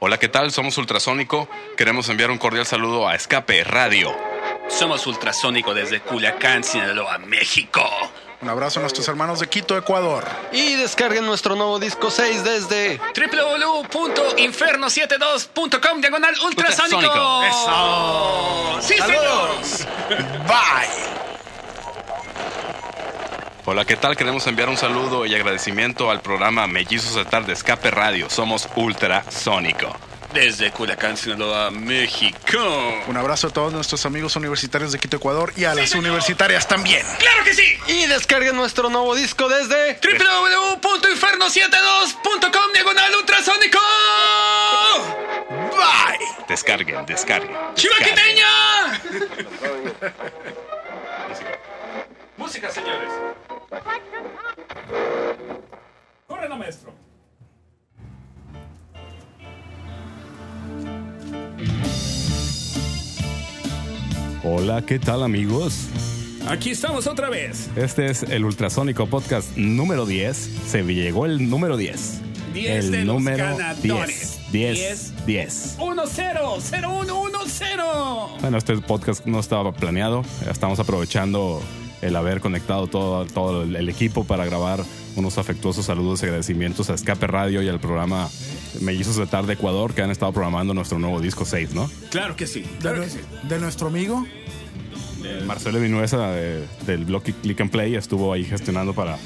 Hola, ¿qué tal? Somos Ultrasónico. Queremos enviar un cordial saludo a Escape Radio. Somos Ultrasónico desde Culiacán, Sinaloa, México. Un abrazo a nuestros hermanos de Quito, Ecuador. Y descarguen nuestro nuevo disco 6 desde www.inferno72.com diagonal ultrasónico. Eso. Sí, Saludos. Bye. Hola, ¿qué tal? Queremos enviar un saludo y agradecimiento al programa Mellizos de Tarde Escape Radio. Somos Ultrasónico. Desde Culiacán, Sinaloa, México. Un abrazo a todos nuestros amigos universitarios de Quito, Ecuador y a las universitarias también. ¡Claro que sí! Y descarguen nuestro nuevo disco desde www.inferno72.com diagonal ultrasónico. Bye. Descarguen, descarguen. ¡Chivaquiteña! Música, señores. Corre, no, maestro. Hola, ¿qué tal amigos? Aquí estamos otra vez. Este es el Ultrasónico Podcast número 10. Se llegó el número 10. 10 el de los ganadores. 10. 10. 10. 1-0, 0-1-1-0. Bueno, este podcast no estaba planeado. Estamos aprovechando el haber conectado todo, todo el, equipo para grabar unos afectuosos saludos y agradecimientos a Escape Radio y al programa Mellizos de Tarde Ecuador que han estado programando nuestro nuevo disco 6, ¿no? Claro que sí, De, claro nue- que sí. de nuestro amigo. Marcelo Vinuesa de- del blog Click and Play estuvo ahí gestionando para,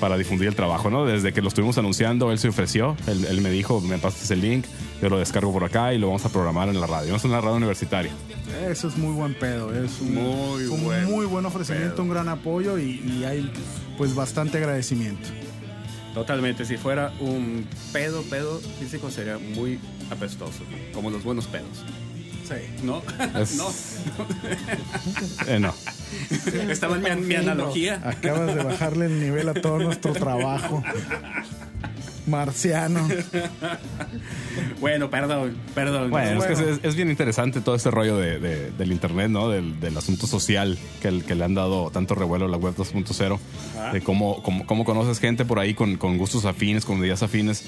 para difundir el trabajo, ¿no? Desde que lo estuvimos anunciando, él se ofreció, él, él me dijo, me pasas el link, yo lo descargo por acá y lo vamos a programar en la radio. No es una radio universitaria. Eso es muy buen pedo. Es un Muy un buen muy buen ofrecimiento, pedo. un gran apoyo y, y hay pues bastante agradecimiento. Totalmente, si fuera un pedo, pedo físico sería muy apestoso, como los buenos pedos. Sí. ¿No? Es- no. Eh, no. Estaba en mi, mi analogía. Acabas de bajarle el nivel a todo nuestro trabajo. Marciano. Bueno, perdón, perdón. Bueno, es que es, es bien interesante todo este rollo de, de- del internet, ¿no? Del, del asunto social que, el- que le han dado tanto revuelo a la web 2.0, de cómo, cómo, cómo conoces gente por ahí con, con gustos afines, con ideas afines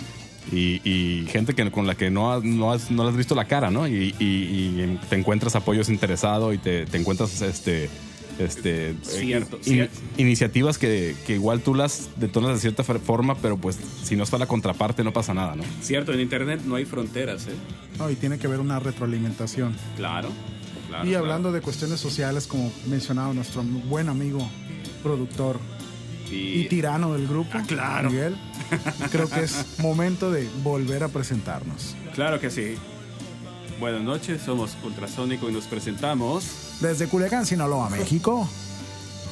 y, y gente que, con la que no, has- no, has, no le has visto la cara, ¿no? Y, y- y te encuentras apoyos interesado y te, te encuentras este... Este, Cierto, in- cierto. iniciativas que, que igual tú las detonas de cierta forma, pero pues si no está la contraparte no pasa nada, ¿no? Cierto, en internet no hay fronteras, ¿eh? No, y tiene que haber una retroalimentación. Claro. claro Y hablando de cuestiones sociales, como mencionaba nuestro buen amigo, productor Y, tirano del grupo, Ah, claro. Miguel, creo que es momento de volver a presentarnos. claro que sí. Buenas noches, somos Ultrasónico y nos presentamos. Desde Culiacán, Sinaloa, México.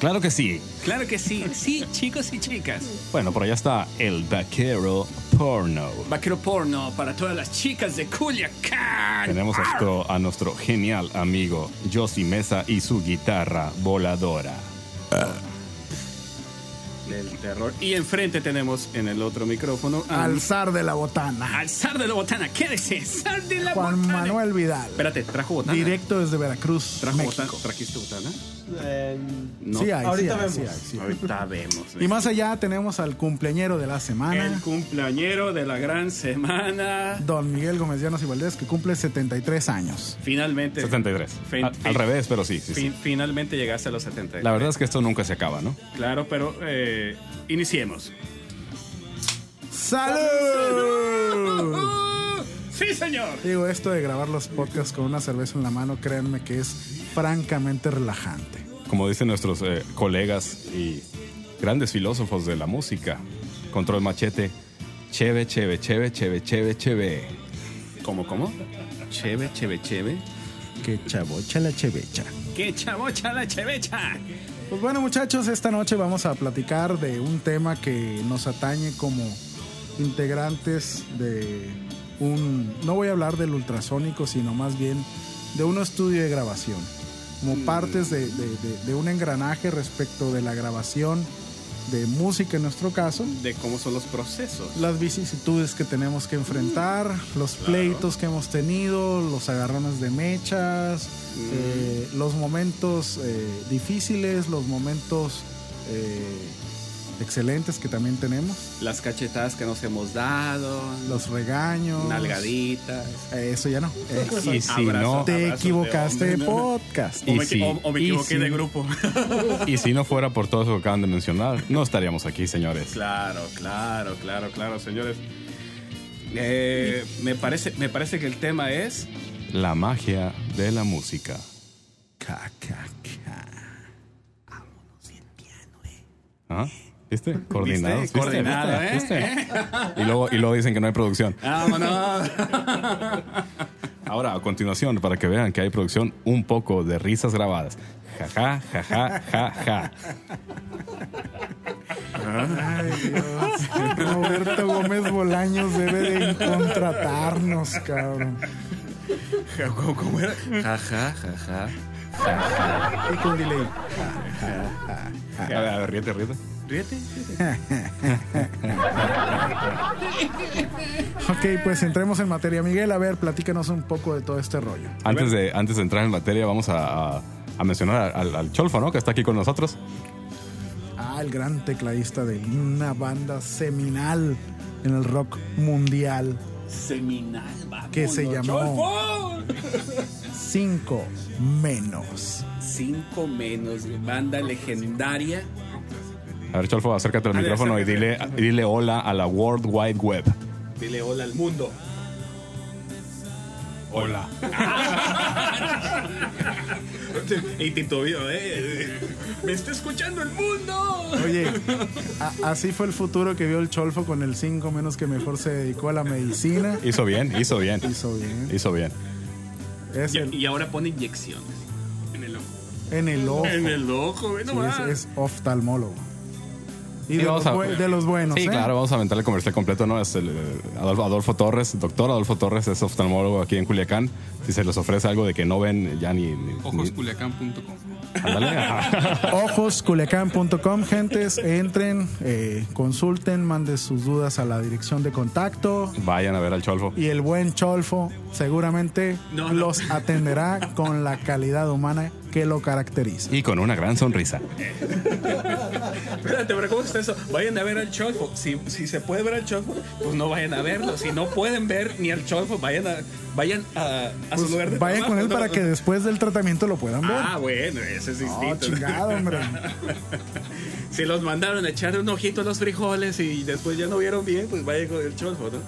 Claro que sí. Claro que sí, sí, chicos y chicas. Bueno, por allá está el vaquero porno. Vaquero porno para todas las chicas de Culiacán. Tenemos a nuestro, a nuestro genial amigo Josie Mesa y su guitarra voladora. Del terror. Y enfrente tenemos en el otro micrófono a- Al zar de la botana. al zar de la botana. Quédese, zar de la Juan botana. Manuel Vidal. Espérate, ¿trajo botana? Directo desde Veracruz, ¿Trajo México. botana? ¿Trajiste botana? Eh, No. Sí hay, Ahorita sí hay, sí vemos. hay, sí hay. Ahorita vemos. Y más allá tenemos al cumpleañero de la semana, El cumpleañero de la gran semana. don Miguel Gómez Llanos y Valdés, que cumple 73 años. Finalmente. 73. Fin- Al, fin- al revés, pero sí, sí, sí. fin- finalmente llegaste a los 70. La verdad es que esto nunca se acaba, ¿no? Claro, pero eh, iniciemos. ¡Salud! Sí, señor. Digo, esto de grabar los podcasts con una cerveza en la mano, créanme que es francamente relajante. Como dicen nuestros eh, colegas y grandes filósofos de la música, Control Machete, cheve, cheve, cheve, cheve, cheve, cheve. ¿Cómo, cómo? Cheve, cheve, cheve. Que chavocha la chevecha. ¡Qué chavocha la chevecha! Pues bueno, muchachos, esta noche vamos a platicar de un tema que nos atañe como integrantes de un. No voy a hablar del ultrasónico, sino más bien de un estudio de grabación. Como partes de, de- de- de un engranaje respecto de la grabación de música en nuestro caso. De cómo son los procesos. Las vicisitudes que tenemos que enfrentar, los pleitos que hemos tenido, los agarrones de mechas, eh, los momentos eh, difíciles, los momentos eh, excelentes que también tenemos, Las cachetadas que nos hemos dado. los regaños, Nalgaditas. Eh, eso ya no. Eso- Y si Abrazo. no, te equivocaste de podcast. O Y me, si- o- o me y equivoqué si- de grupo. y si no fuera por todo eso que acaban de mencionar, no estaríamos aquí, señores. Claro, claro, claro, claro, señores. Eh, me, parece, me parece que el tema es. La magia de la música. Ca, ca, ca. ¿Ah? ¿Viste? Coordinados. ¿viste? Coordinado, ¿Viste? ¿eh? ¿Viste? Y, luego, y luego dicen que no hay producción. ¡Vámonos! Ahora, a continuación, para que vean que hay producción, un poco de risas grabadas. Ja, ja, ja, ja, ja, ja. Ay, Dios. Roberto Gómez Bolaños debe de contratarnos, cabrón. ¿Cómo, cómo era? Ja, ja, ja, ja. Y con delay. A ver, a ver, ríete, ríete. Ríete. Ok, pues entremos en materia. Miguel, a ver, platícanos un poco de todo este rollo. Antes de, antes de entrar en materia, vamos a, a- a mencionar al, al Cholfo, ¿no? Que está aquí con nosotros. Ah, el gran tecladista de una banda seminal en el rock mundial Seminal, vamos. que se llamó Cinco Menos. Cinco menos, banda legendaria. A ver, Cholfo, acércate al micrófono y dile, dile hola a la World Wide Web. Dile hola al mundo. Hola. y titubeó, ¿eh? ¡Me está escuchando el mundo! Oye, así fue el futuro que vio el Cholfo con el Cinco Menos que mejor se dedicó a la medicina. Hizo bien, hizo bien. Hizo bien. Hizo bien. Es Y, el, y ahora pone inyecciones en el ojo. en el ojo. En el ojo, ve Sí, es oftalmólogo. Y Sí, de, los, a- de los buenos. Sí, ¿eh? claro, vamos a aventar el comercial completo, ¿no? Es el eh, Adolfo, Adolfo Torres, doctor Adolfo Torres, es oftalmólogo aquí en Culiacán. Si se les ofrece algo de que no ven ya ni... ni- Ojosculiacán.com. Ojosculiacán.com, gentes, entren, eh, consulten, manden sus dudas a la dirección de contacto Vayan a ver al Cholfo. y el buen Cholfo seguramente No, no. los atenderá con la calidad humana que lo caracteriza. Y con una gran sonrisa. Espérate, pero ¿cómo está eso? Vayan a ver al Cholfo. Si, si se puede ver al Cholfo, pues no vayan a verlo. Si no pueden ver ni al Cholfo, vayan a, vayan a, a su Pues lugar de vayan con él ¿no? para que después del tratamiento lo puedan ver. Ah, bueno, eso es Oh, distinto. chingado, hombre. si los mandaron a echar un ojito a los frijoles y después ya no vieron bien, pues vayan con el Cholfo, ¿no?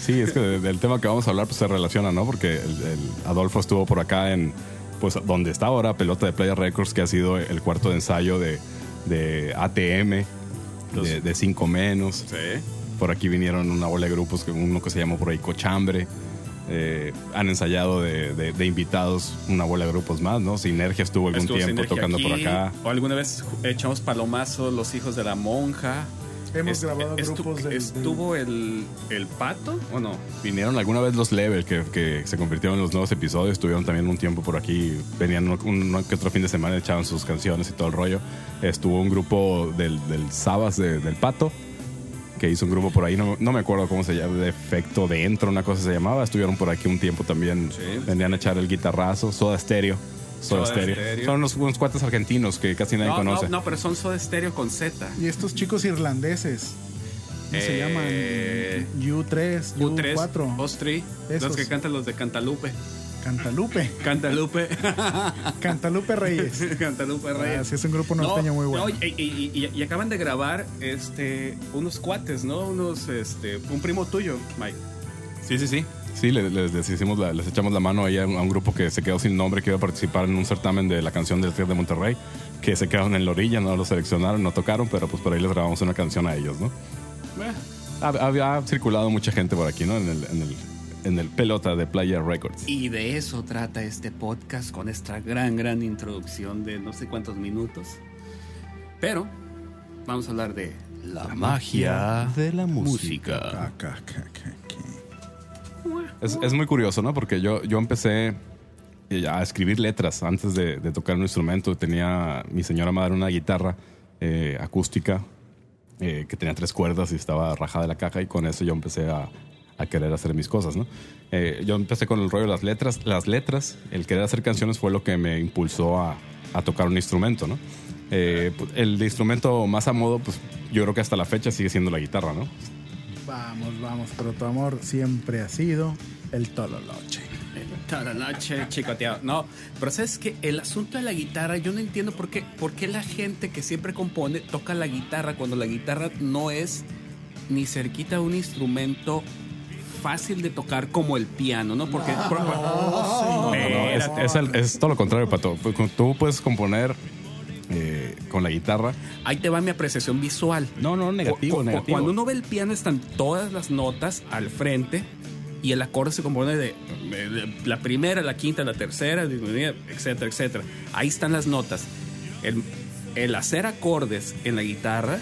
Sí, es que de- del tema que vamos a hablar pues se relaciona, ¿no? Porque el, el Adolfo estuvo por acá en, pues donde está ahora, Pelota de Playa Records, que ha sido el cuarto de ensayo de, de ATM, de, de Cinco Menos. Sí. Por aquí vinieron una bola de grupos, que uno que se llamó por ahí Cochambre. Eh, han ensayado de, de- de invitados una bola de grupos más, ¿no? Sinergia estuvo algún Estuvo tiempo Sinergia tocando por aquí, acá. O alguna vez echamos palomazos Los Hijos de la Monja. Hemos grabado estu- grupos del- ¿Estuvo el, el pato o no? Vinieron alguna vez los Level, que, que se convirtieron en los nuevos episodios. Estuvieron también un tiempo por aquí. Venían un, un- que otro fin de semana, echaban sus canciones y todo el rollo. Estuvo un grupo del, del Sabas de- del Pato, que hizo un grupo por ahí. No, no me acuerdo cómo se llama, de efecto dentro, una cosa se llamaba. Estuvieron por aquí un tiempo también. Sí. Venían a echar el guitarrazo, Soda Stereo. Soda, Soda Stereo. Stereo. Son unos, unos cuates argentinos que casi nadie No, conoce. no, no, pero son Soda Stereo con Z. Y estos chicos irlandeses, ¿cómo se Eh, llaman? U3, U3, U4, Ostri, Esos. los que cantan los de Cantalupe. Cantalupe. Cantalupe. Cantalupe Reyes. Cantalupe Reyes. Ah, sí, es un grupo norteño muy bueno. no, y, y- y- y acaban de grabar este unos cuates, ¿no? Unos, este, un primo tuyo, Mike. Sí, sí, sí. Sí, les, les- les hicimos la- les echamos la mano ahí a un, a un grupo que se quedó sin nombre, que iba a participar en un certamen de la canción del Trío de Monterrey, que se quedaron en la orilla, no lo seleccionaron, no tocaron, pero pues por ahí les grabamos una canción a ellos, ¿no? Ha, había ha circulado mucha gente por aquí, ¿no? En el, en el, en el pelota de Playa Records. Y de eso trata este podcast con esta gran, gran introducción de no sé cuántos minutos. Pero vamos a hablar de la, magia de la música. Es, es muy curioso, ¿no? Porque yo, yo empecé eh, a escribir letras antes de, de tocar un instrumento. Tenía mi señora madre una guitarra eh, acústica eh, que tenía tres cuerdas y estaba rajada de la caja y con eso yo empecé a, a querer hacer mis cosas, ¿no? Eh, yo empecé con el rollo de las letras. Las letras, el querer hacer canciones fue lo que me impulsó a, a tocar un instrumento, ¿no? Eh, pues, el instrumento más a modo, pues yo creo que hasta la fecha sigue siendo la guitarra, ¿no? Vamos, vamos, pero tu amor siempre ha sido el tololoche. La noche chicoteado. No, pero sabes que el asunto de la guitarra, yo no entiendo por qué, por qué la gente que siempre compone toca la guitarra cuando la guitarra no es ni cerquita un instrumento fácil de tocar como el piano, ¿no? Porque por- por- No, no, es, es el- es todo lo contrario, Pato. Pues, Tú puedes componer eh, con la guitarra. ahí te va mi apreciación visual. No, no, negativo, Cu- negativo. Cuando uno ve el piano están todas las notas al frente y el acorde se compone de, la primera, la quinta, la tercera, disminuida, etcétera, etcétera. Ahí están las notas. El, el hacer acordes en la guitarra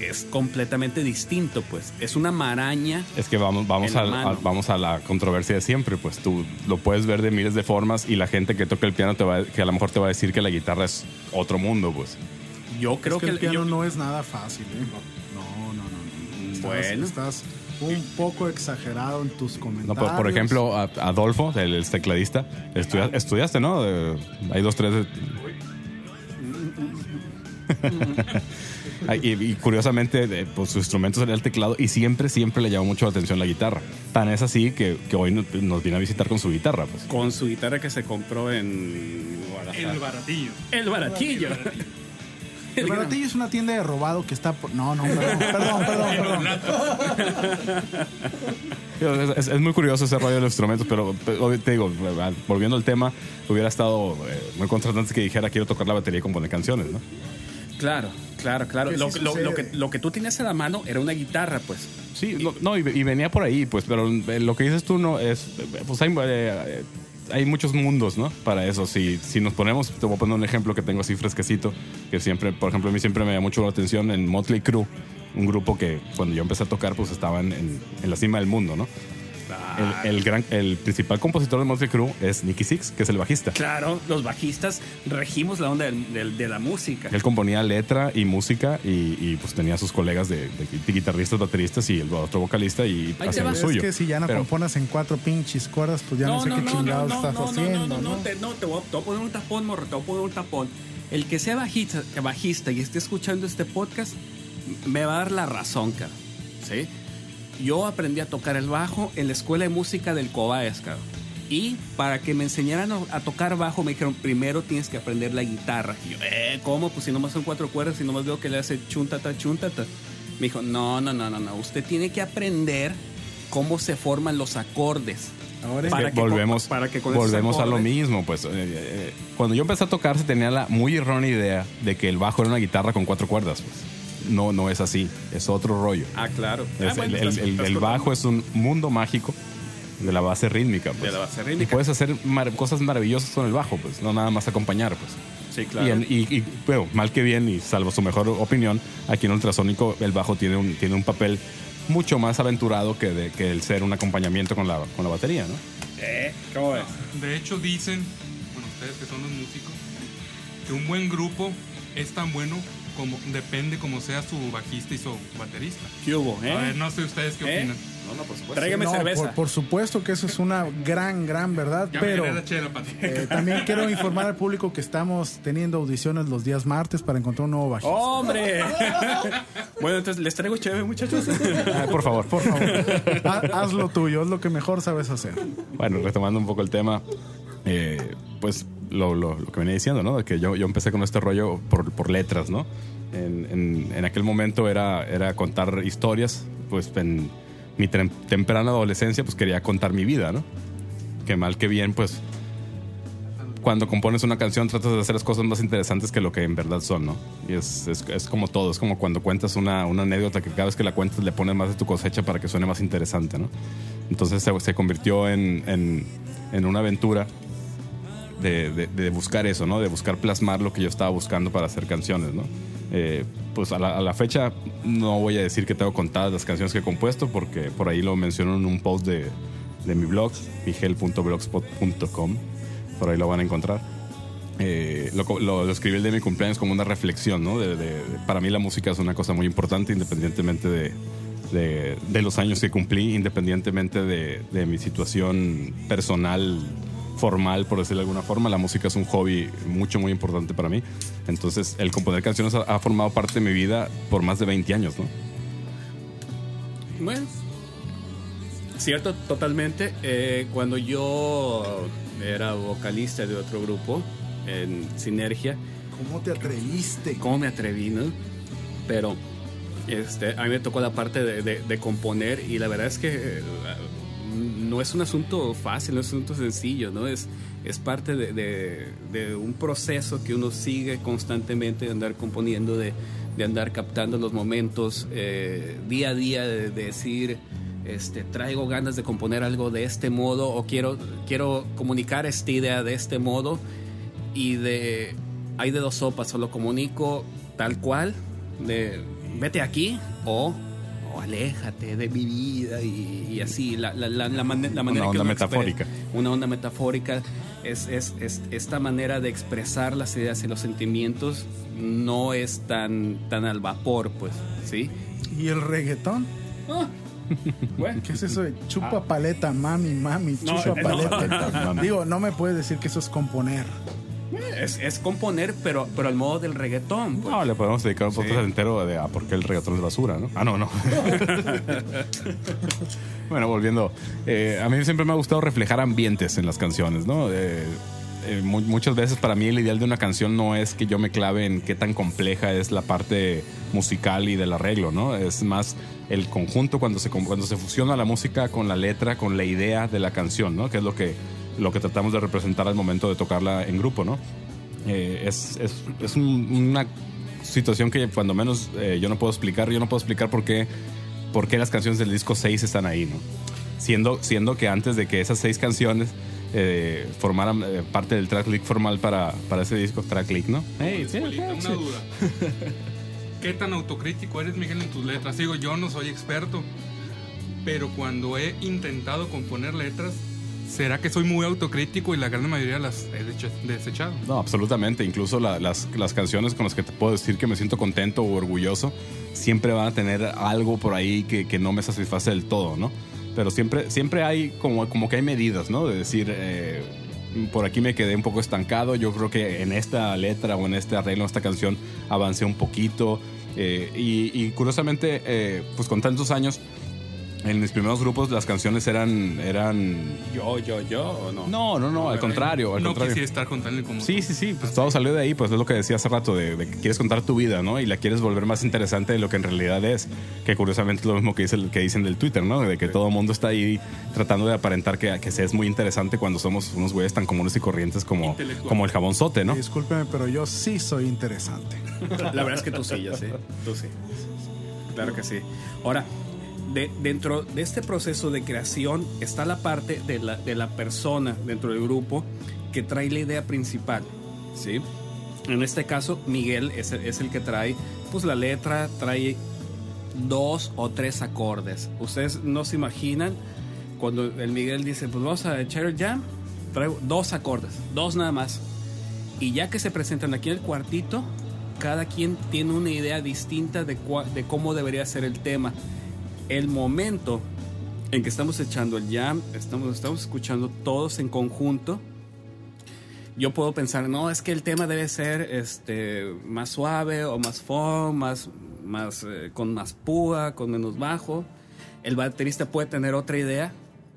es completamente distinto, pues. Es una maraña. Es que vamos, vamos, a, vamos a la controversia de siempre, pues tú lo puedes ver de miles de formas y la gente que toca el piano te va, que a lo mejor te va a decir que la guitarra es otro mundo, pues. Yo creo es que, que, el piano yo- no es nada fácil, ¿eh? No, no, no. no. Estás, Bueno. Estás un poco exagerado en tus No, comentarios. por, por ejemplo, Adolfo, el, el tecladista, estudia- estudiaste, ¿no? De- hay dos, tres. Y, y curiosamente, de- pues su instrumento sería el teclado y siempre, siempre le llamó mucho la atención la guitarra. Tan es así que, que hoy nos, nos viene a visitar con su guitarra, pues. con su guitarra que se compró en Guadalajara. El baratillo. El baratillo. El baratillo es una tienda de robado que está por... No, no, perdón, perdón, perdón. perdón. Es, es- es muy curioso ese rollo de los instrumentos, pero, pero te digo, volviendo al tema, hubiera estado eh, muy contrastante que dijera quiero tocar la batería y componer canciones, ¿no? Claro, claro, claro. Lo, sí lo- lo que, lo que tú tenías en la mano era una guitarra, pues. Sí, no, no, y, y venía por ahí, pues, pero eh, lo que dices tú no es, pues hay, eh, hay muchos mundos, ¿no? Para eso, si, si nos ponemos, te voy a poner un ejemplo que tengo así fresquecito, que siempre, por ejemplo, a mí siempre me llamó mucho la atención en Motley Crue, un grupo que cuando yo empecé a tocar, pues estaban en, en la cima del mundo, ¿no? El, el gran, el principal compositor de Motley Crue es Nicky Six, que es el bajista. Claro, los bajistas regimos la onda del- del- de la música. Él componía letra y música y, y, pues tenía sus colegas de, de guitarristas, bateristas y el otro vocalista y Ahí te hacían va. lo Es suyo. que si ya no Pero- compones en cuatro pinches cuerdas, pues ya no, sé qué chingados estás haciendo, no, ¿no? no, te, no, te voy, a, te voy a poner un tapón, morro, te voy a poner un tapón. El que sea bajista, bajista y esté escuchando este podcast, me va a dar la razón, cara. ¿Sí? Yo aprendí a tocar el bajo en la escuela de música del Cobaes. Y para que me enseñaran a, tocar bajo, me dijeron, primero tienes que aprender la guitarra. Y yo, eh, ¿cómo? Pues si nomás son cuatro cuerdas y nomás veo que le hace chuntata, chuntata. Me dijo, no, no, no, no, no. Usted tiene que aprender cómo se forman los acordes. Ahora Es Para que que con- volvemos, para que con volvemos a lo mismo. Pues eh, eh, cuando yo empecé a tocar se tenía la muy errónea idea de que el bajo era una guitarra con cuatro cuerdas. Pues. No, no es así. Es otro rollo. Ah, claro. Es Ah, bueno, el, el- estás- el- estás el bajo es un mundo mágico de la base rítmica. pues. De la base Y rítmica. puedes hacer mar- cosas maravillosas con el bajo, pues, no nada más acompañar, pues. Sí, Y, claro. en- y- y, bueno, mal que bien, y salvo su mejor opinión, aquí en Ultrasónico el bajo tiene un, tiene un papel mucho más aventurado que, de- que el ser un acompañamiento con la, con la batería, ¿no? ¿Eh? ¿Cómo ves? De hecho, dicen, bueno, ustedes que son los músicos, que un buen grupo es tan bueno como depende como sea su bajista y su baterista. ¿Qué hubo, eh? A ver, no sé ustedes qué ¿Eh? opinan. No, no, por supuesto. Tráigame No, cerveza. por, por supuesto que eso es una gran, gran verdad, Ya pero me gané la chela, Pati. eh, también quiero informar al público que estamos teniendo audiciones los días martes para encontrar un nuevo bajista. ¡Hombre! bueno, entonces les traigo chévere, muchachos. Ah, por favor. Por favor, ha- haz lo tuyo, es lo que mejor sabes hacer. Bueno, retomando un poco el tema, eh, pues lo, lo- lo que venía diciendo, ¿no? Que yo, yo empecé con este rollo por, por letras, ¿no? En, en- en aquel momento era, era contar historias, pues en mi tem- temprana adolescencia, pues quería contar mi vida, ¿no? Que mal que bien, pues cuando compones una canción tratas de hacer las cosas más interesantes que lo que en verdad son, ¿no? Y es, es, es como todo, es como cuando cuentas una, una anécdota que cada vez que la cuentas le pones más de tu cosecha para que suene más interesante, ¿no? Entonces se, se convirtió en, en, en una aventura de, buscar eso, ¿no? De buscar plasmar lo que yo estaba buscando para hacer canciones. Eh, pues a la, fecha no voy a decir que tengo contadas las canciones que he compuesto porque por ahí lo menciono en un post de, de mi blog, miguel.blogspot.com. Por ahí lo van a encontrar. Eh, lo, lo- lo escribí el de mi cumpleaños como una reflexión, para mí la música es una cosa muy importante independientemente de, los años que cumplí, independientemente de, de mi situación personal formal, por decirlo de alguna forma. La música es un hobby mucho, muy importante para mí. Entonces, el componer canciones ha, ha formado parte de mi vida por más de 20 años, ¿no? Bueno, cierto, totalmente. Eh, cuando yo era vocalista de otro grupo, en Sinergia, ¿Cómo te atreviste? ¿cómo me atreví, no? Pero este, a mí me tocó la parte de, de- de componer y la verdad es que eh, no es un asunto fácil, no es un asunto sencillo, ¿no? Es, es parte de, un proceso que uno sigue constantemente de andar componiendo, de, de andar captando los momentos eh, día a día, de, de decir, este, traigo ganas de componer algo de este modo o quiero, quiero comunicar esta idea de este modo y de hay de dos sopas, o lo comunico tal cual, de vete aquí o, o aléjate de mi vida y, y así, la, la, la, la la manera que onda expre- metafórica. Una onda metafórica es, es, es esta manera de expresar las ideas y los sentimientos no es tan, tan al vapor, pues, ¿sí? ¿Y el reggaetón? Ah, bueno, ¿Qué es eso de chupa paleta, mami, mami, No, chupa eh, no. paleta? Digo, no me puedes decir que eso es componer. Es, es componer, pero, pero al modo del reggaetón, pues. No, le podemos dedicar un podcast entero de a por qué el reggaetón es basura, ¿no? Ah, no, no. bueno, volviendo. eh, a mí siempre me ha gustado reflejar ambientes en las canciones, ¿no? Eh, eh, mu- muchas veces para mí el ideal de una canción no es que yo me clave en qué tan compleja es la parte musical y del arreglo, ¿no? Es más el conjunto cuando se, cuando se fusiona la música con la letra, con la idea de la canción, ¿no? Que es lo que, lo que tratamos de representar al momento de tocarla en grupo, ¿no? Eh, es, es, es un- una situación que cuando menos eh, yo no puedo explicar. Yo no puedo explicar por qué, por qué las canciones del disco 6 están ahí, ¿no? Siendo, siendo que antes de que esas seis canciones eh, formaran eh, parte del tracklist formal para, para ese disco, tracklist, ¿no? Hey, sí, sí. una duda. ¿Qué tan autocrítico eres, Miguel, en tus letras? Digo, yo no soy experto, pero cuando he intentado componer letras, ¿será que soy muy autocrítico y la gran mayoría las he desechado? No, absolutamente. Incluso la- las, las canciones con las que te puedo decir que me siento contento o orgulloso, siempre van a tener algo por ahí que, que no me satisface del todo, ¿no? Pero siempre, siempre hay como, como que hay medidas, ¿no? De decir, eh, por aquí me quedé un poco estancado, yo creo que en esta letra o en este arreglo, en esta canción, avancé un poquito. eh, y, y curiosamente, eh, pues con tantos años, en mis primeros grupos las canciones eran... eran Yo, yo, yo, ¿o no? no, no, no, al contrario, al no contrario. quisiera estar contando como Sí, sí, sí, pues todo salió de ahí, pues es lo que decía hace rato, de, de que quieres contar tu vida, ¿no? Y la quieres volver más interesante de lo que en realidad es, que curiosamente es lo mismo que, dice, que dicen del Twitter, ¿no? De que todo el mundo está ahí tratando de aparentar que, que se es muy interesante cuando somos unos güeyes tan comunes y corrientes como, como el jabonzote, ¿no? Discúlpeme, pero yo sí soy interesante. La verdad es que tú sí, ya sé. Tú sí. Claro que sí. Ahora, de- dentro de este proceso de creación está la parte de la, de la persona dentro del grupo que trae la idea principal. ¿Sí? En este caso, Miguel es, es el que trae pues la letra, trae dos o tres acordes. Ustedes no se imaginan cuando el Miguel dice, pues vamos a echar el jam, traigo dos acordes, dos nada más. Y ya que se presentan aquí en el cuartito, cada quien tiene una idea distinta de, de cómo debería ser el tema. El momento en que estamos echando el jam, estamos, estamos escuchando todos en conjunto. Yo puedo pensar, no, es que el tema debe ser este, más suave o más funk, más, más, eh, con más púa, con menos bajo. El baterista puede tener otra idea,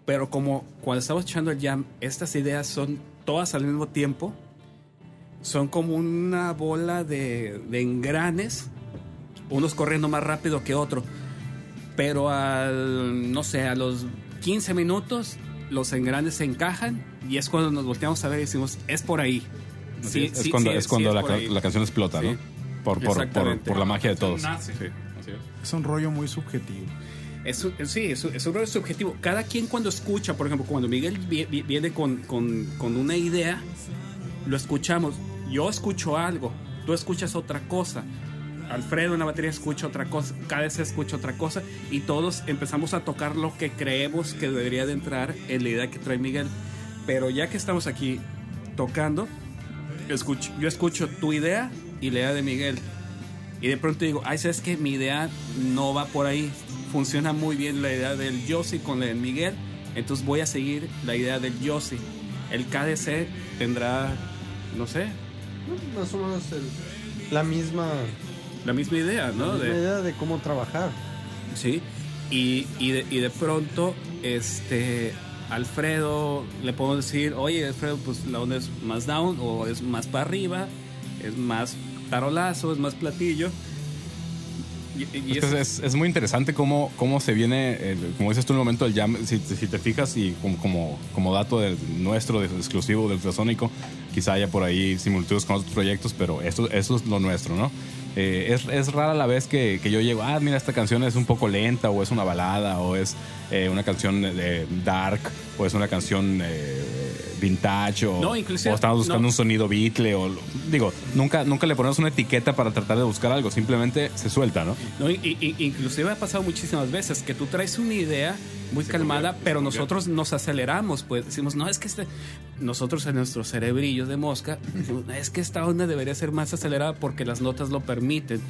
pero como cuando estamos echando el jam, estas ideas son todas al mismo tiempo, son como una bola de, de engranes, unos corriendo más rápido que otro. Pero al, no sé, a los 15 minutos, los engranes se encajan y es cuando nos volteamos a ver y decimos, es por ahí. Sí, es sí, cuando, sí, es sí, cuando es la, por ahí. la canción explota, Sí. ¿no? Por, por, por, la magia de todos. Así es. Es un rollo muy subjetivo. Es un- sí, es, un- es un rollo subjetivo. Cada quien cuando escucha, por ejemplo, cuando Miguel vi- vi- viene con, con- con una idea, lo escuchamos. Yo escucho algo, tú escuchas otra cosa. Alfredo en la batería escucha otra cosa, vez escucha otra cosa y todos empezamos a tocar lo que creemos que debería de entrar en la idea que trae Miguel. Pero ya que estamos aquí tocando, escucho, yo escucho tu idea y la idea de Miguel. Y de pronto digo, ay, ¿sabes qué? Mi idea no va por ahí. Funciona muy bien la idea del Yossi con la del Miguel. Entonces voy a seguir la idea del Yossi. El KDC tendrá, no sé, Más o menos la misma, la misma idea, ¿no? la misma De- idea de cómo trabajar. Sí, y, y, de, y de pronto, este, Alfredo, le podemos decir, oye, Alfredo, pues la onda es más down o es más para arriba, es más tarolazo, es más platillo. Y, y Es, que es, es muy interesante cómo, cómo se viene, el- como dices tú en el momento del jam, si, si te fijas y como, como, como dato del nuestro, de- exclusivo del ultrasónico, quizá haya por ahí similitudes con otros proyectos, pero esto, eso es lo nuestro, ¿no? Eh, es, es rara la vez que, que yo llego, ah, mira, esta canción es un poco lenta, o es una balada, o es eh, una canción de dark, o es una canción eh, vintage, o, No, inclusive- o estamos buscando no. un sonido Beatle, o digo, nunca, nunca le ponemos una etiqueta para tratar de buscar algo, simplemente se suelta, ¿no? No, y- y- inclusive ha pasado muchísimas veces que tú traes una idea muy calmada, pero nosotros nos aceleramos, pues decimos, no, es que este... nosotros en nuestros cerebrillos de mosca, es que esta onda debería ser más acelerada porque las notas lo permiten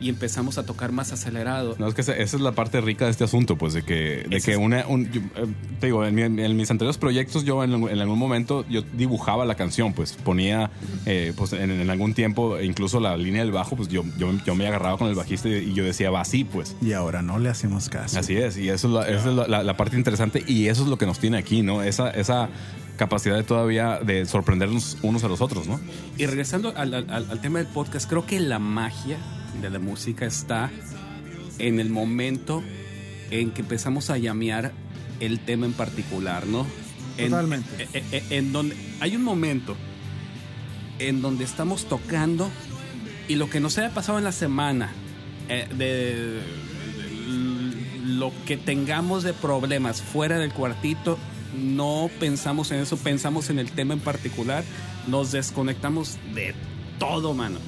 y empezamos a tocar más acelerado. No, es que esa esa es la parte rica de este asunto, pues, de que, de que una, un- yo, eh, te digo, en, mi- en mis anteriores proyectos yo en, en algún momento yo dibujaba la canción, pues, ponía, eh, pues, en, en algún tiempo, incluso la línea del bajo, pues, yo, yo, yo me agarraba con el bajista y, y yo decía, va así, pues. Y ahora no le hacemos caso. Así es, y eso es, la, esa es la, la- la parte interesante y eso es lo que nos tiene aquí, ¿no? Esa, esa capacidad de todavía de sorprendernos unos a los otros, ¿no? Y regresando al, al- al tema del podcast, creo que la magia de la música está en el momento en que empezamos a llamear el tema en particular, ¿no? En- Totalmente. En, en- en donde hay un momento en donde estamos tocando y lo que nos haya pasado en la semana, eh, de, de lo que tengamos de problemas fuera del cuartito, no pensamos en eso, pensamos en el tema en particular, nos desconectamos de todo, mano,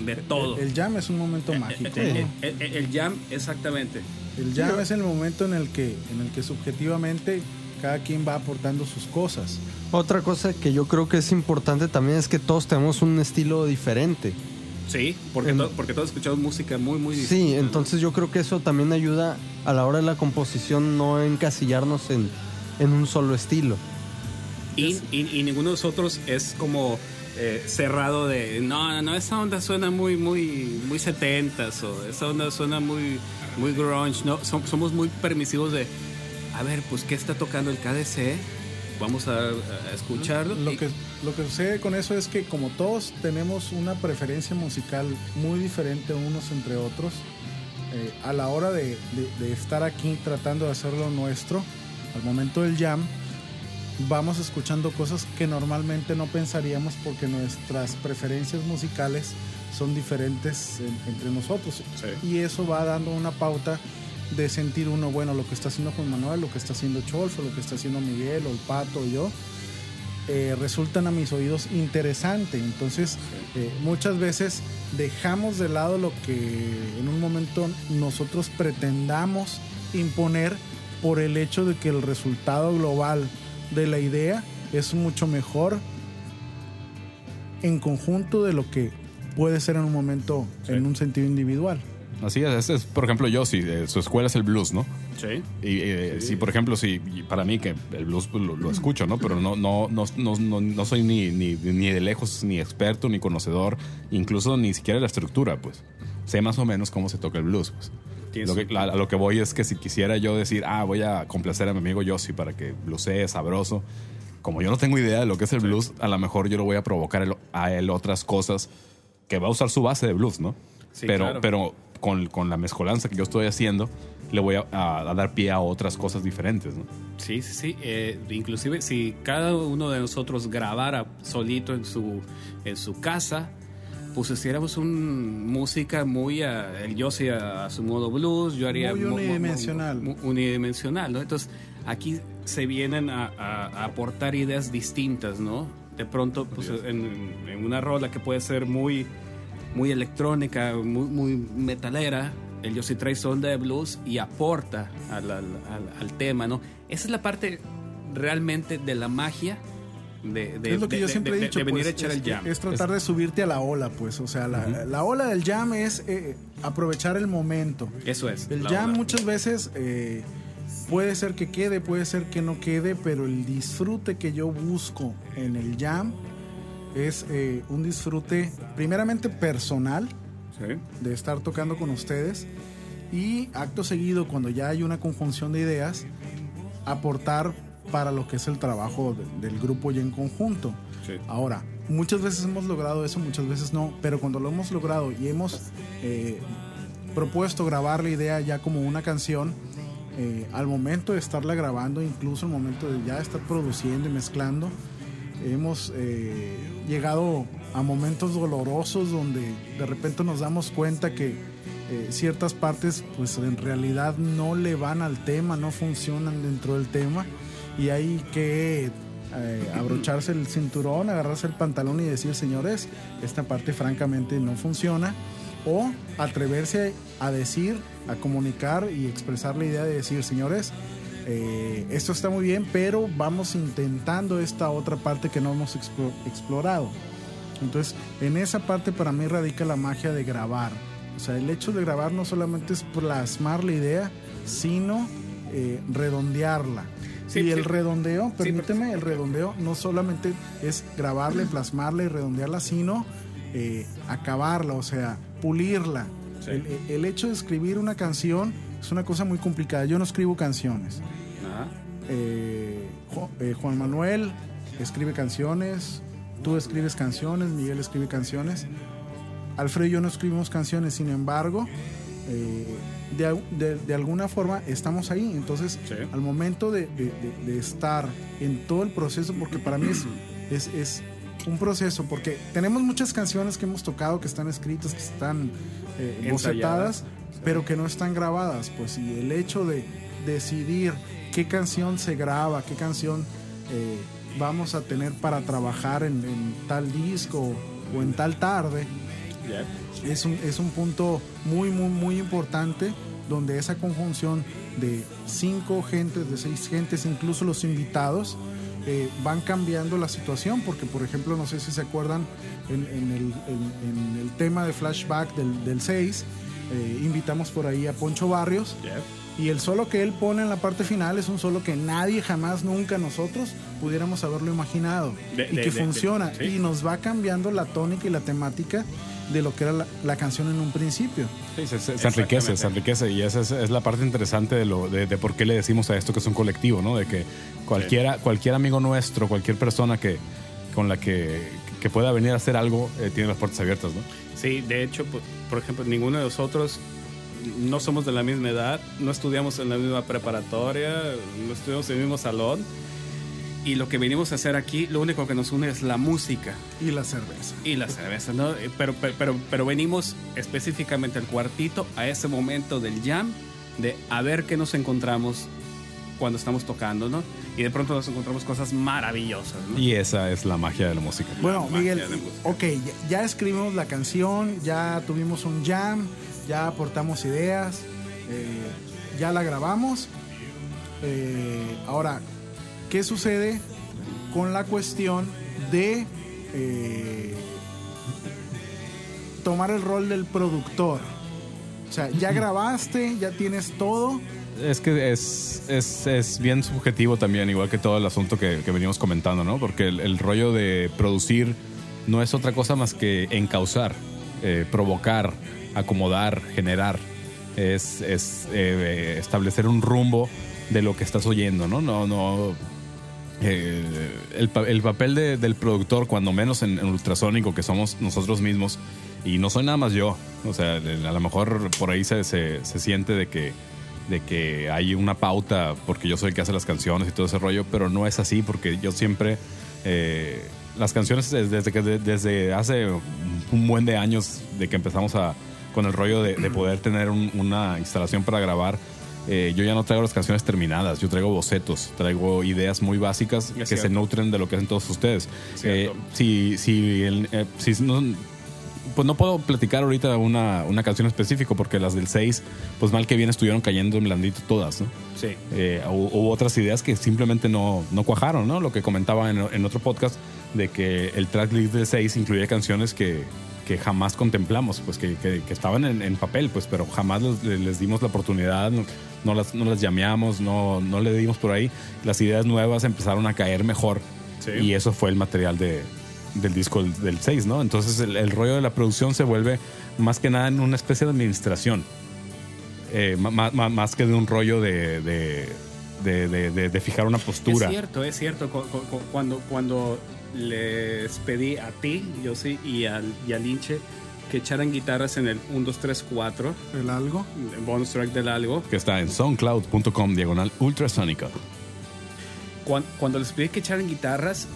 de todo. El jam es un momento mágico. ¿no? El, el- el- el jam, exactamente. El jam es el momento en el que, en el que subjetivamente cada quien va aportando sus cosas. Otra cosa que yo creo que es importante también es que todos tenemos un estilo diferente. Sí, porque, En- to- porque todos escuchamos música muy, muy Sí, distinta. entonces yo creo que eso también ayuda a la hora de la composición no encasillarnos en, en un solo estilo. Y, y- y ninguno de nosotros es como eh, cerrado de, no, no, esa onda suena muy, muy, muy setentas o esa onda suena muy, muy grunge. No, Som- somos muy permisivos de, a ver, pues, ¿qué está tocando el KDC? Vamos a, a escucharlo. Lo Y- que, lo que sucede con eso es que como todos tenemos una preferencia musical muy diferente unos entre otros, eh, a la hora de, de- de estar aquí tratando de hacer lo nuestro, al momento del jam, vamos escuchando cosas que normalmente no pensaríamos porque nuestras preferencias musicales son diferentes en- entre nosotros. Y eso va dando una pauta de sentir uno, bueno, lo que está haciendo Juan Manuel, lo que está haciendo Cholfo, lo que está haciendo Miguel o el Pato y yo, eh, resultan a mis oídos interesante. Entonces, eh, muchas veces dejamos de lado lo que en un momento nosotros pretendamos imponer por el hecho de que el resultado global de la idea es mucho mejor en conjunto de lo que puede ser en un momento, en un sentido individual. Así es, por ejemplo, yo, sí, eh, su escuela es el blues, ¿no? Sí. Y eh, sí, por ejemplo, sí, y para mí que el blues pues, lo, lo escucho, ¿no? Pero no, no, no, no, no, no soy ni, ni, ni de lejos ni experto ni conocedor, incluso ni siquiera la estructura, pues. Sé más o menos cómo se toca el blues, pues. Lo que, la- a lo que voy es que si quisiera yo decir, ah, voy a complacer a mi amigo Yossi para que bluesee sabroso, como yo no tengo idea de lo que es el blues, a lo mejor yo lo voy a provocar el- a él otras cosas que va a usar su base de blues, ¿no? Sí, pero, claro. pero con, con la mezcolanza que yo estoy haciendo, le voy a, a- a dar pie a otras cosas diferentes, ¿no? Sí, sí, sí. Eh, inclusive si cada uno de nosotros grabara solito en su, en su casa, pues hiciéramos un música muy a, el yo sí a, su modo blues, yo haría Muy unidimensional. unidimensional, ¿no? Entonces aquí se vienen a, a- a aportar ideas distintas, ¿no? De pronto, pues en, en una rola que puede ser muy, muy electrónica, muy, muy metalera, el Yossi trae su onda de blues y aporta al, al- al- al tema, ¿no? Esa es la parte realmente de la magia de, de- es lo que de- yo siempre de- he dicho. de venir pues, a echar es, el jam. es tratar de subirte a la ola, pues. O sea, la, la ola del jam es eh, aprovechar el momento. Eso es. El jam muchas veces eh, puede ser que quede, puede ser que no quede, pero el disfrute que yo busco en el jam es eh, un disfrute primeramente personal de estar tocando con ustedes y acto seguido cuando ya hay una conjunción de ideas aportar para lo que es el trabajo de- del grupo y en conjunto. Ahora, muchas veces hemos logrado eso, muchas veces no, pero cuando lo hemos logrado y hemos eh, propuesto grabar la idea ya como una canción, eh, al momento de estarla grabando, incluso al momento de ya estar produciendo y mezclando, hemos eh, llegado a momentos dolorosos donde de repente nos damos cuenta que eh, ciertas partes pues en realidad no le van al tema, no funcionan dentro del tema y hay que eh, abrocharse el cinturón, agarrarse el pantalón y decir señores, esta parte francamente no funciona o atreverse a decir, a comunicar y expresar la idea de decir señores, eh, esto está muy bien, pero vamos intentando esta otra parte que no hemos explo- explorado. Entonces, en esa parte para mí radica la magia de grabar. O sea, el hecho de grabar no solamente es plasmar la idea, sino eh, redondearla. Sí, y sí. el redondeo, permíteme, el redondeo no solamente es grabarla, y plasmarla y redondearla, sino eh, acabarla, o sea, pulirla. Sí. El, el hecho de escribir una canción es una cosa muy complicada. Yo no escribo canciones. Ajá. Eh, eh, Juan Manuel escribe canciones, tú escribes canciones, Miguel escribe canciones. Alfredo y yo no escribimos canciones, sin embargo, eh, de, de- de alguna forma estamos ahí. Entonces, Sí. al momento de, de- estar en todo el proceso, porque para mí es, es, es un proceso, porque tenemos muchas canciones que hemos tocado, que están escritas, que están eh, bocetadas, pero que no están grabadas. Pues y el hecho de decidir qué canción se graba, qué canción eh, vamos a tener para trabajar en, en tal disco o en tal tarde, Es un, es un punto muy, muy, muy importante donde esa conjunción de cinco gentes, de seis gentes, incluso los invitados, eh, van cambiando la situación, porque por ejemplo, no sé si se acuerdan, en, en el, en- en el tema de flashback del, del 6, eh, invitamos por ahí a Poncho Barrios, y el solo que él pone en la parte final es un solo que nadie jamás, nunca nosotros pudiéramos haberlo imaginado. De- y de- que de- funciona. sí. Y nos va cambiando la tónica y la temática de lo que era la, la canción en un principio. Sí, se, se- se enriquece, se enriquece y esa es, es la parte interesante de, lo, de, de por qué le decimos a esto que es un colectivo, ¿no? De que cualquiera, cualquier amigo nuestro, cualquier persona que, con la que, que pueda venir a hacer algo, eh, tiene las puertas abiertas, ¿no? Sí, de hecho, por, por ejemplo, ninguno de nosotros no somos de la misma edad, no estudiamos en la misma preparatoria, no estudiamos en el mismo salón. Y lo que venimos a hacer aquí, lo único que nos une es la música Y la cerveza. y la cerveza, ¿no? Eh, Pero, pero, pero, pero venimos específicamente al cuartito, a ese momento del jam, de a ver qué nos encontramos cuando estamos tocando, ¿no? Y de pronto nos encontramos cosas maravillosas, ¿no? Y esa es la magia de la música. Bueno, magia Miguel, música. ok, ya, ya escribimos la canción, ya tuvimos un jam, ya aportamos ideas, eh, ya la grabamos. Eh, ahora, ¿qué sucede con la cuestión de eh, tomar el rol del productor? O sea, ya grabaste, ya tienes todo. Es que es, es, es bien subjetivo también, igual que todo el asunto que, que venimos comentando, ¿no? Porque el, el rollo de producir no es otra cosa más que encauzar, eh, provocar, acomodar, generar. Es, es eh, establecer un rumbo de lo que estás oyendo, ¿no? No, no. Eh, el, el papel de- del productor, cuando menos en, en ultrasónico, que somos nosotros mismos, y no soy nada más yo. O sea, a lo mejor por ahí se, se, se siente de que de que hay una pauta porque yo soy el que hace las canciones y todo ese rollo, pero no es así porque yo siempre eh, las canciones des- desde que de- desde hace un buen de años de que empezamos a con el rollo de, de poder tener un- una instalación para grabar. Eh, yo ya no traigo las canciones terminadas, yo traigo bocetos, traigo ideas muy básicas que se nutren de lo que hacen todos ustedes. Eh, si, si, el- eh, si no, pues no puedo platicar ahorita una, una canción específica porque las del 6, pues mal que bien estuvieron cayendo en blandito todas, ¿no? Sí. Eh, hu- hubo otras ideas que simplemente no, no cuajaron, ¿no? Lo que comentaba en, en otro podcast de que el tracklist del 6 incluía canciones que, que jamás contemplamos, pues que, que- que estaban en, en papel, pues, pero jamás les, les dimos la oportunidad, no, las, no las llameamos, no, no le dimos por ahí. Las ideas nuevas empezaron a caer mejor Sí. y eso fue el material de, del disco del- del 6, ¿no? Entonces el, el rollo de la producción se vuelve más que nada en una especie de administración, Eh, ma- más que de un rollo de, de, de- de- de- de fijar una postura. Es cierto, es cierto. Cu- cu- cu- Cuando, cuando les pedí a ti, yo sí, y al, y al Inche que echaran guitarras en el 1, 2, 3, 4, El algo. el bonus track del algo. que está en soundcloud.com diagonal ultrasónica. Cuan- Cuando, les pedí que echaran guitarras,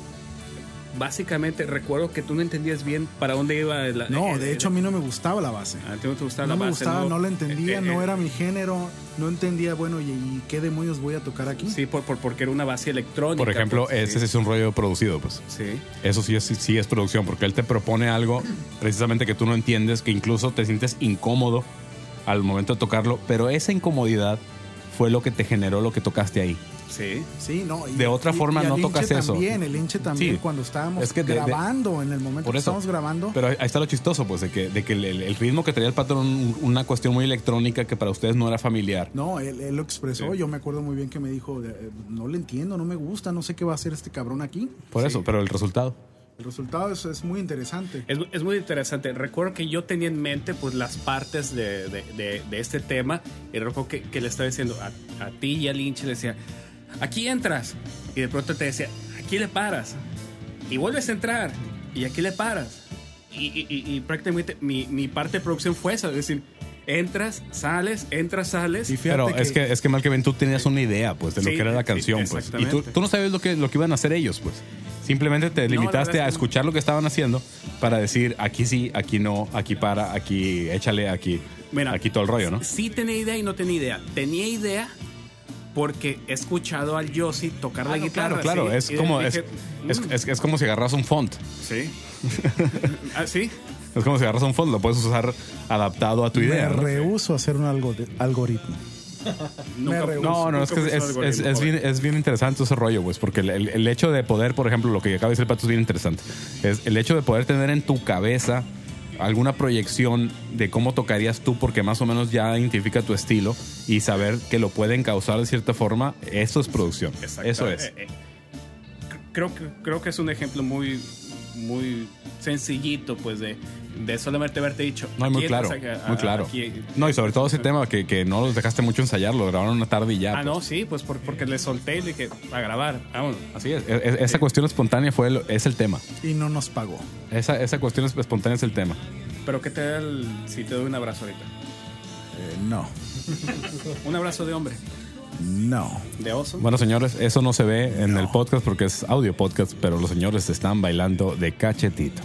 básicamente recuerdo que tú no entendías bien para dónde iba la. No, eh, de eh, hecho a mí no me gustaba la base. a ti no te gustaba No la me base, gustaba, no la entendía, Eh, eh, no era mi género, no entendía, bueno, ¿y, y qué demonios voy a tocar aquí? Sí, por, por- porque era una base electrónica. Por ejemplo, pues, ese sí. es un rollo producido, pues. Sí. Eso sí es, sí es producción, porque él te propone algo precisamente que tú no entiendes, que incluso te sientes incómodo al momento de tocarlo, pero esa incomodidad fue lo que te generó lo que tocaste ahí. Sí. Sí, no. y- De otra y- forma y no tocas hinche eso. También, el hinche también, Sí. cuando estábamos Es que de- de- grabando, en el momento Por que eso. estábamos grabando. Pero ahí está lo chistoso, pues, de que, de que el, el ritmo que traía el patrón, un- una cuestión muy electrónica que para ustedes no era familiar. No, él, él lo expresó. Sí. Yo me acuerdo muy bien que me dijo, eh, no le entiendo, no me gusta, no sé qué va a hacer este cabrón aquí. Por eso, pero el resultado. El resultado es, es muy interesante. Es, es muy interesante. Recuerdo que yo tenía en mente pues las partes de, de- de- de este tema y recuerdo que, que le estaba diciendo a, a ti y al hinche, le decía, aquí entras. Y de pronto te decía, aquí le paras. Y vuelves a entrar. Y aquí le paras. Y, y- y- y prácticamente mi, mi parte de producción fue eso. Es decir, entras, sales, entras, sales. Y Pero es que es que mal que bien tú tenías una idea, pues, de lo Sí, que era la sí, canción, pues. Y tú, tú no sabías lo que, lo que iban a hacer ellos, pues. Simplemente te limitaste a escuchar lo que estaban haciendo para decir aquí sí, aquí no, aquí para, aquí échale, aquí, Mira, aquí todo el rollo, ¿no? Sí tenía idea y no tenía idea. Tenía idea porque he escuchado al Yossi tocar la Ah, no, guitarra. claro, claro, sí, es como dije, es, es, "Mm, es- es como si agarras un font. Sí. ah, sí. Es como si agarras un font, lo puedes usar adaptado a tu idea. me ¿no? rehuso a hacer un algo algoritmo. Nunca-. No, no, es que es, bien, joven. es bien interesante ese rollo, pues, porque el, el- el hecho de poder, por ejemplo, lo que acaba de decir el Pato es bien interesante. Es el hecho de poder tener en tu cabeza alguna proyección de cómo tocarías tú, porque más o menos ya identifica tu estilo y saber que lo pueden causar de cierta forma, eso es producción. Exacto. Eso es. Eh, eh, creo, que, creo que es un ejemplo muy, muy sencillito, pues, de, de solamente haberte dicho. No, muy claro, entras, a- a- muy claro. aquí- No, y sobre todo ese tema que, que no los dejaste mucho ensayar, lo grabaron una tarde y ya. Ah, pues. no, sí, pues por- porque le solté y le dije, a grabar, vámonos. Así es, e- e- esa cuestión espontánea fue el- es el tema. Y no nos pagó. Esa, esa cuestión espontánea es el tema. Pero ¿qué te da el- si te doy un abrazo ahorita? Eh, no, Un abrazo de hombre, no. de oso. Bueno, señores, eso no se ve en el podcast porque es audio podcast, pero los señores están bailando de cachetito.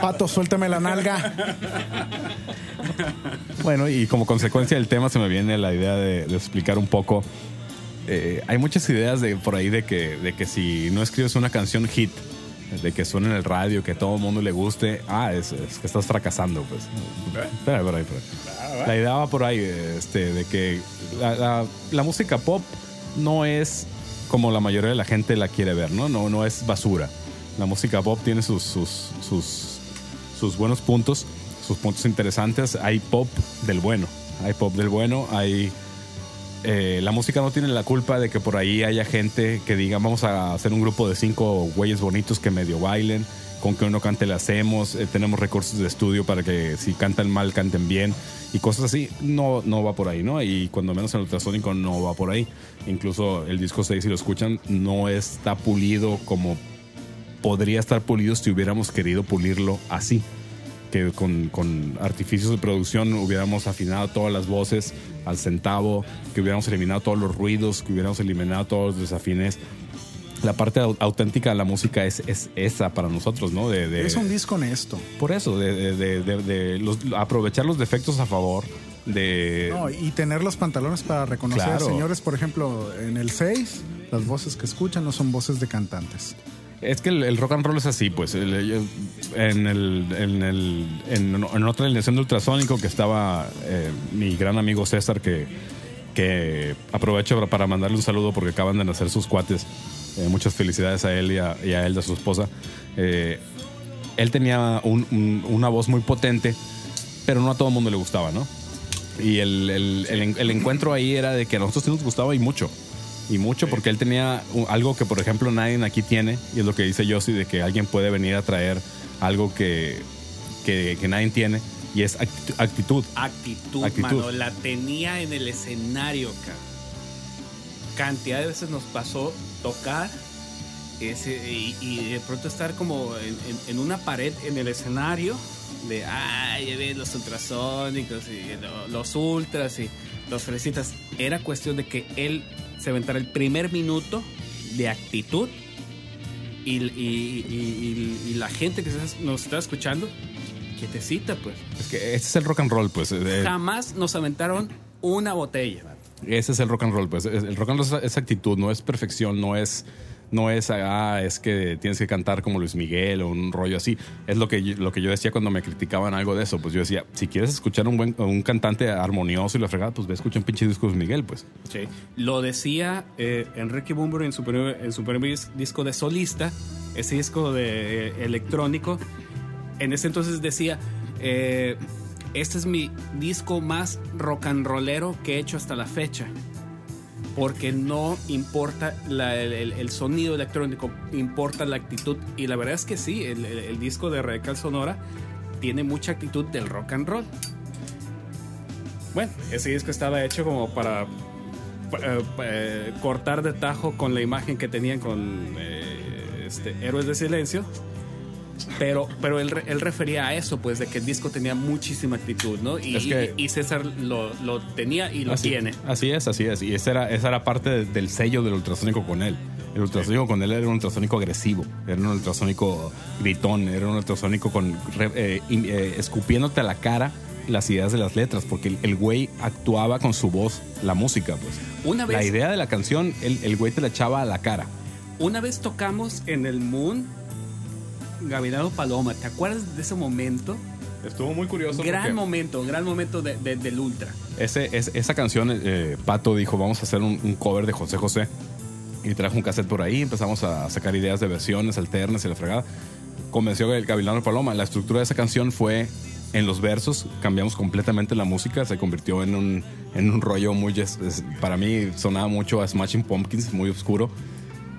Pato, suéltame la nalga. Bueno, y como consecuencia del tema se me viene la idea de, de explicar un poco. eh, hay muchas ideas de por ahí de que, de que si no escribes una canción hit, de que suene en el radio, que a todo el mundo le guste, ah, es, es que estás fracasando, pues. Espera, por ahí, por ahí. La idea va por ahí, este, de que la, música pop no es como la mayoría de la gente la quiere ver, ¿no? No, no es basura. La música pop tiene sus, sus, sus, sus buenos puntos, sus puntos interesantes. Hay pop del bueno, hay pop del bueno, hay... eh, la música no tiene la culpa de que por ahí haya gente que diga vamos a hacer un grupo de cinco güeyes bonitos que medio bailen, con que uno cante le hacemos, eh, tenemos recursos de estudio para que si cantan mal canten bien y cosas así. No, no va por ahí, ¿no? Y cuando menos en ultrasónico no va por ahí. Incluso el disco 6, si lo escuchan, no está pulido como podría estar pulido si hubiéramos querido pulirlo así. Que con, con artificios de producción hubiéramos afinado todas las voces al centavo, que hubiéramos eliminado todos los ruidos, que hubiéramos eliminado todos los desafines. La parte au- auténtica de la música es, es esa para nosotros, ¿no? De, de- Es un disco honesto. por eso, de, de- de- de- de los- aprovechar los defectos a favor, de... No, y tener los pantalones para reconocer, Claro. señores, por ejemplo, en el 6, las voces que escuchan no son voces de cantantes. Es que el, rock and roll es así, pues. El- en, en, en, otra alineación de ultrasónico que estaba eh, mi gran amigo César, que, aprovecho para- mandarle un saludo porque acaban de nacer sus cuates. Eh, muchas felicidades a él y a, y a él, a su esposa. Eh, él tenía un- un- una voz muy potente, pero no a todo el mundo le gustaba, ¿no? Y el encuentro ahí era de que a nosotros sí nos gustaba y mucho. Y mucho porque él tenía algo que, por ejemplo, nadie aquí tiene. Y es lo que dice Yossi, de que alguien puede venir a traer algo que, que, que nadie tiene. Y es acti- actitud. Actitud, Actitud. mano. La tenía en el escenario, cara. Cantidad de veces nos pasó tocar ese, y, y de pronto estar como en, en- en una pared en el escenario de, ay, ya ven los ultrasónicos y lo- los ultras y los fresitas. Era cuestión de que él se aventara el primer minuto de actitud y, y- y- y- y la gente que nos está escuchando, quietecita, pues. Es que ese es el rock and roll, pues. eh, Jamás nos aventaron una botella. Ese es el rock and roll, pues. Es- El rock and roll es, es actitud, no es perfección, no es, no es, ah, es que tienes que cantar como Luis Miguel o un rollo así. Es lo que, lo que yo decía cuando me criticaban algo de eso. Pues yo decía, si quieres escuchar un buen, un cantante armonioso y la fregada, pues ve, escucha un pinche disco Luis Miguel, pues. Sí. Lo decía eh, Enrique Bumbro en su, primer, disco de solista, ese disco de eh, electrónico. En ese entonces decía, eh, este es mi disco más rock and rollero que he hecho hasta la fecha. Porque no importa el, sonido electrónico, importa la actitud. Y la verdad es que sí, el disco de Radical Sonora tiene mucha actitud del rock and roll. Bueno, ese disco estaba hecho como para eh, eh, cortar de tajo con la imagen que tenían con eh, este, Héroes de Silencio. Pero, pero él, él refería a eso, pues, de que el disco tenía muchísima actitud, ¿no? Y, Es que- y- y César lo, lo tenía y lo así, tiene. Así es, así es. Y esa era, esa era parte de- del sello del ultrasónico con él. El ultrasónico con él era un ultrasónico agresivo, era un ultrasónico gritón, era un ultrasónico con eh, eh, escupiéndote a la cara las ideas de las letras, porque el, el güey actuaba con su voz la música, pues. Una La vez, idea de la canción, el, el güey te la echaba a la cara. una vez tocamos en el Moon Gavinado Paloma. ¿Te acuerdas de ese momento? Estuvo muy curioso. Gran momento, gran momento de- de- del Ultra. Ese, es- esa canción, eh, Pato dijo, vamos a hacer un, un cover de José José. Y trajo un cassette por ahí, empezamos a sacar ideas de versiones alternas y la fregada. Convenció el Gavilano Paloma. La estructura de esa canción fue en los versos, cambiamos completamente la música, se convirtió en un, en un rollo muy... para mí sonaba mucho a Smashing Pumpkins, muy oscuro.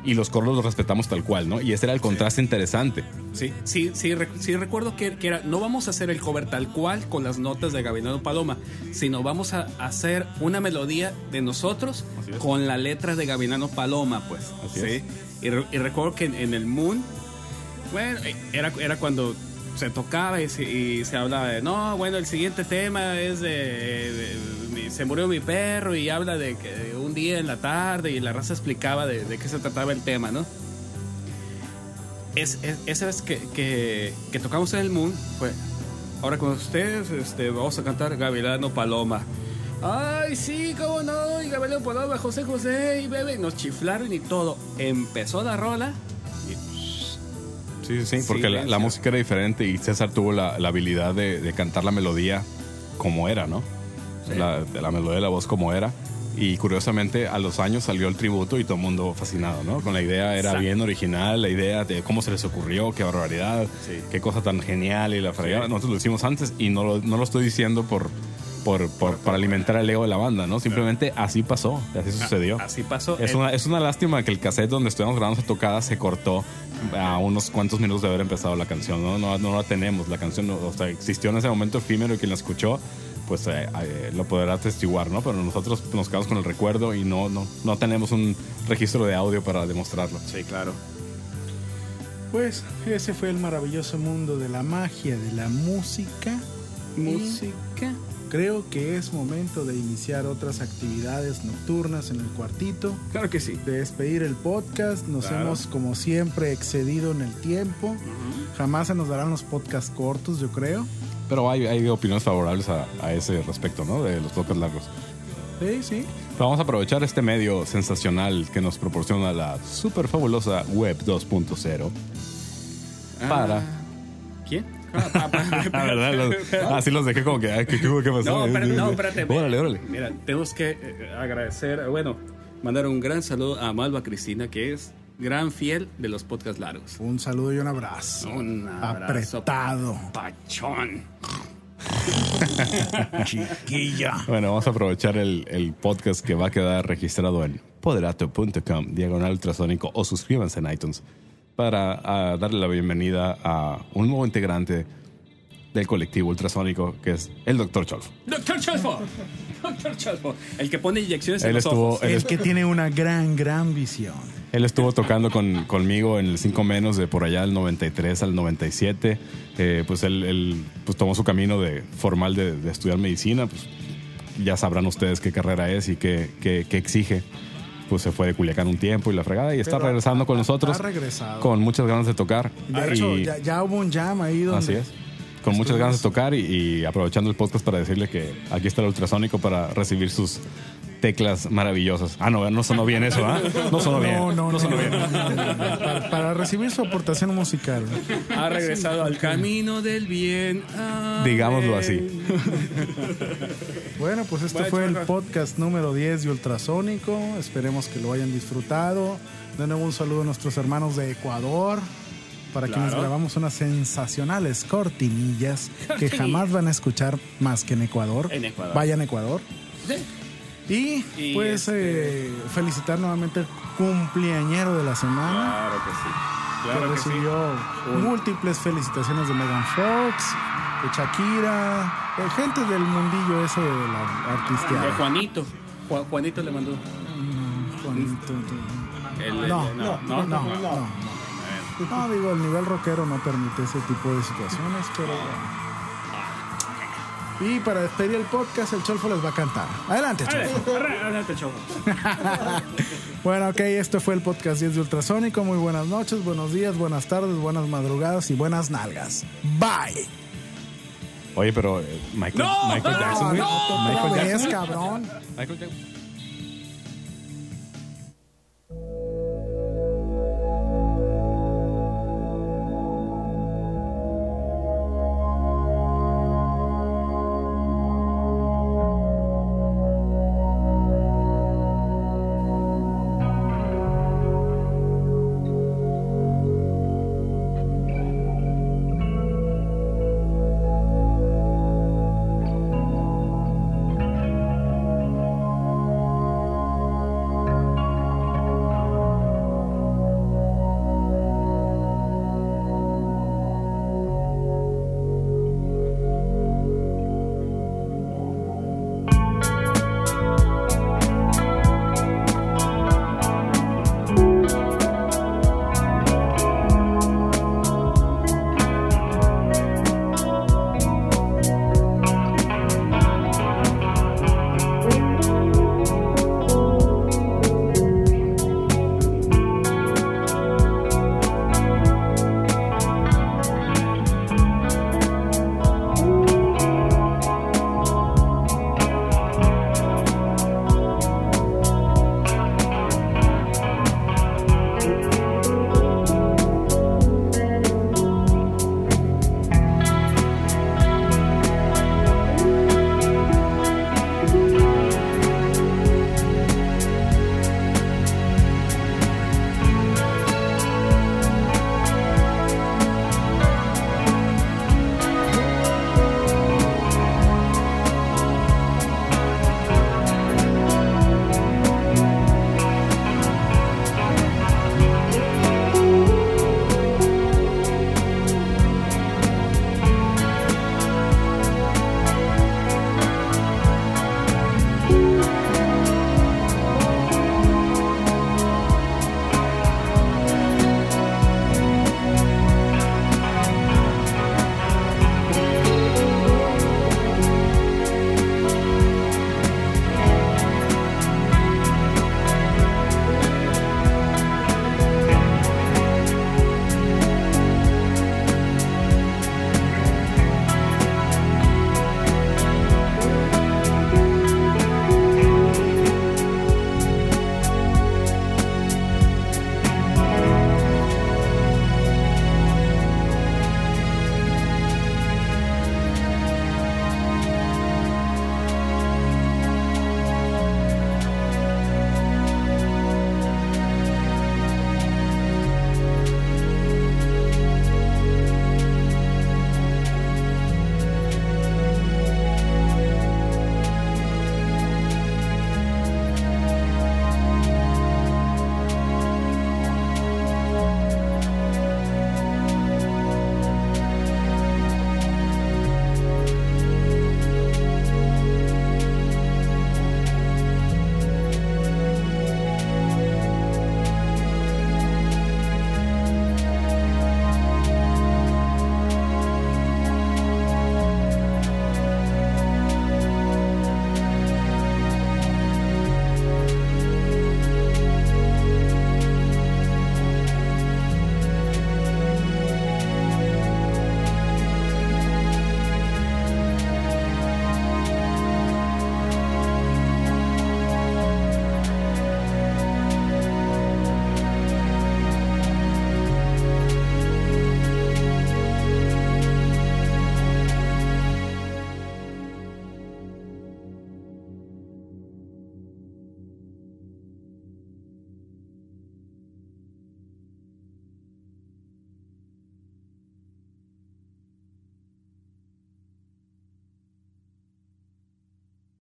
Y los coros los respetamos tal cual, ¿no? Y ese era el contraste interesante. Sí, sí, sí, rec- sí recuerdo que, que era, no vamos a hacer el cover tal cual con las notas de Gavinado Paloma, sino vamos a hacer una melodía de nosotros con la letra de Gavinado Paloma, pues. Así sí. es. Y, re- y recuerdo que en, en el Moon, bueno, era, era cuando se tocaba y se, hablaba de, no, bueno, el siguiente tema es de, se murió mi perro y habla de que un día en la tarde y la raza explicaba de, qué se trataba el tema, ¿no? es, es- esa vez que, que, tocamos en el Moon fue ahora con ustedes este, vamos a cantar Gavilano Paloma ay sí cómo no y Gavilano Paloma José José y bebé nos chiflaron y todo empezó la rola Sí, sí, sí, porque la, la música era diferente y César tuvo la, la habilidad de, de cantar la melodía como era, ¿no? Sí. La, la melodía de la voz como era. Y curiosamente a los años salió el tributo y todo el mundo fascinado, ¿no? Con la idea era Exacto. bien original, la idea de cómo se les ocurrió, qué barbaridad, Sí. qué cosa tan genial y la fregada. Nosotros lo hicimos antes y no lo, no lo estoy diciendo por, por, por- para alimentar el ego de la banda, ¿no? Simplemente así pasó, así sucedió. así pasó Es Eh, una, es una lástima que el cassette donde estuvimos grabando esa tocada se cortó a unos cuantos minutos de haber empezado la canción. No, no, no la tenemos. La canción no- o sea, existió en ese momento efímero y quien la escuchó, pues eh, eh, lo podrá atestiguar, ¿no? Pero nosotros nos quedamos con el recuerdo y no, no, no tenemos un registro de audio para demostrarlo. sí claro Pues ese fue el maravilloso mundo de la magia, de la música. música Creo que es momento de iniciar otras actividades nocturnas en el cuartito, claro que sí de despedir el podcast. Nos Claro. hemos, como siempre, excedido en el tiempo. Jamás se nos darán los podcasts cortos, yo creo. Pero hay, hay opiniones favorables a, a ese respecto, ¿no? De los podcasts largos. Sí, sí. Pero vamos a aprovechar este medio sensacional que nos proporciona la super fabulosa Web 2.0 para... Ah, ¿quién? Ah, Ah, ¿verdad? Los- así los dejé como que, ay, ¿qué, qué, qué pasó? No, espérate, no, espérate. Órale, órale. Mira, tenemos que eh, agradecer, bueno, mandar un gran saludo a Malva Cristina, que es gran fiel de los podcasts largos. Un saludo y un abrazo. Un abrazo Apretado. Pachón. Chiquilla. Bueno, vamos a aprovechar el, el podcast que va a quedar registrado en poderato.com, diagonal ultrasónico, o suscríbanse en iTunes para darle la bienvenida a un nuevo integrante del colectivo ultrasónico, que es el Dr. Cholfo. Doctor Chalfo. Doctor Chalfo. El que pone inyecciones en Él los estuvo, ojos. él, El que tiene una gran, gran visión. él estuvo tocando con, conmigo en el 5 menos de por allá del 93 al 97. Eh, pues él, él, pues tomó su camino de formal de, de estudiar medicina. Pues ya sabrán ustedes qué carrera es y qué, qué- qué exige. Pues se fue de Culiacán un tiempo y la fregada y está Pero regresando con nosotros. ha regresado. Con muchas ganas de tocar. De hecho, Y- ya, ya hubo un jam ahí donde. Así es. Con muchas ganas de tocar y, y aprovechando el podcast para decirle que aquí está el ultrasónico para recibir sus teclas maravillosas. Ah, no, no sonó bien eso, ¿ah? No sonó bien. No, no, no. sonó bien. no, no, no. Para, para recibir su aportación musical. Ha regresado al camino del bien. Amén. Digámoslo así. Bueno, pues este Bueno, fue el podcast número 10 de Ultrasónico. Esperemos que lo hayan disfrutado. De nuevo un saludo a nuestros hermanos de Ecuador. Para Claro. quienes grabamos unas sensacionales cortinillas que jamás van a escuchar más que en Ecuador. En Ecuador. Vayan a Ecuador. Y, Y pues este- eh, felicitar nuevamente al cumpleañero de la semana. Claro que sí. que Claro que sí. recibió múltiples felicitaciones de Megan Fox, de Shakira, de gente del mundillo ese de la De artisteada. Juanito. Ju- Juanito le mandó. Juanito, El- el- No, no, no, no, no. Digo, el nivel rockero no permite ese tipo de situaciones, pero. Y para despedir el podcast, el Cholfo les va a cantar. Adelante, Cholfo. Adelante, chavo. Bueno, ok, esto fue el podcast 10 de Ultrasónico. Muy buenas noches, buenos días, buenas tardes, buenas madrugadas y buenas nalgas. Bye. Oye, pero eh, Michael, No, Michael Jackson, Michael Jackson. cabrón. Michael Jackson.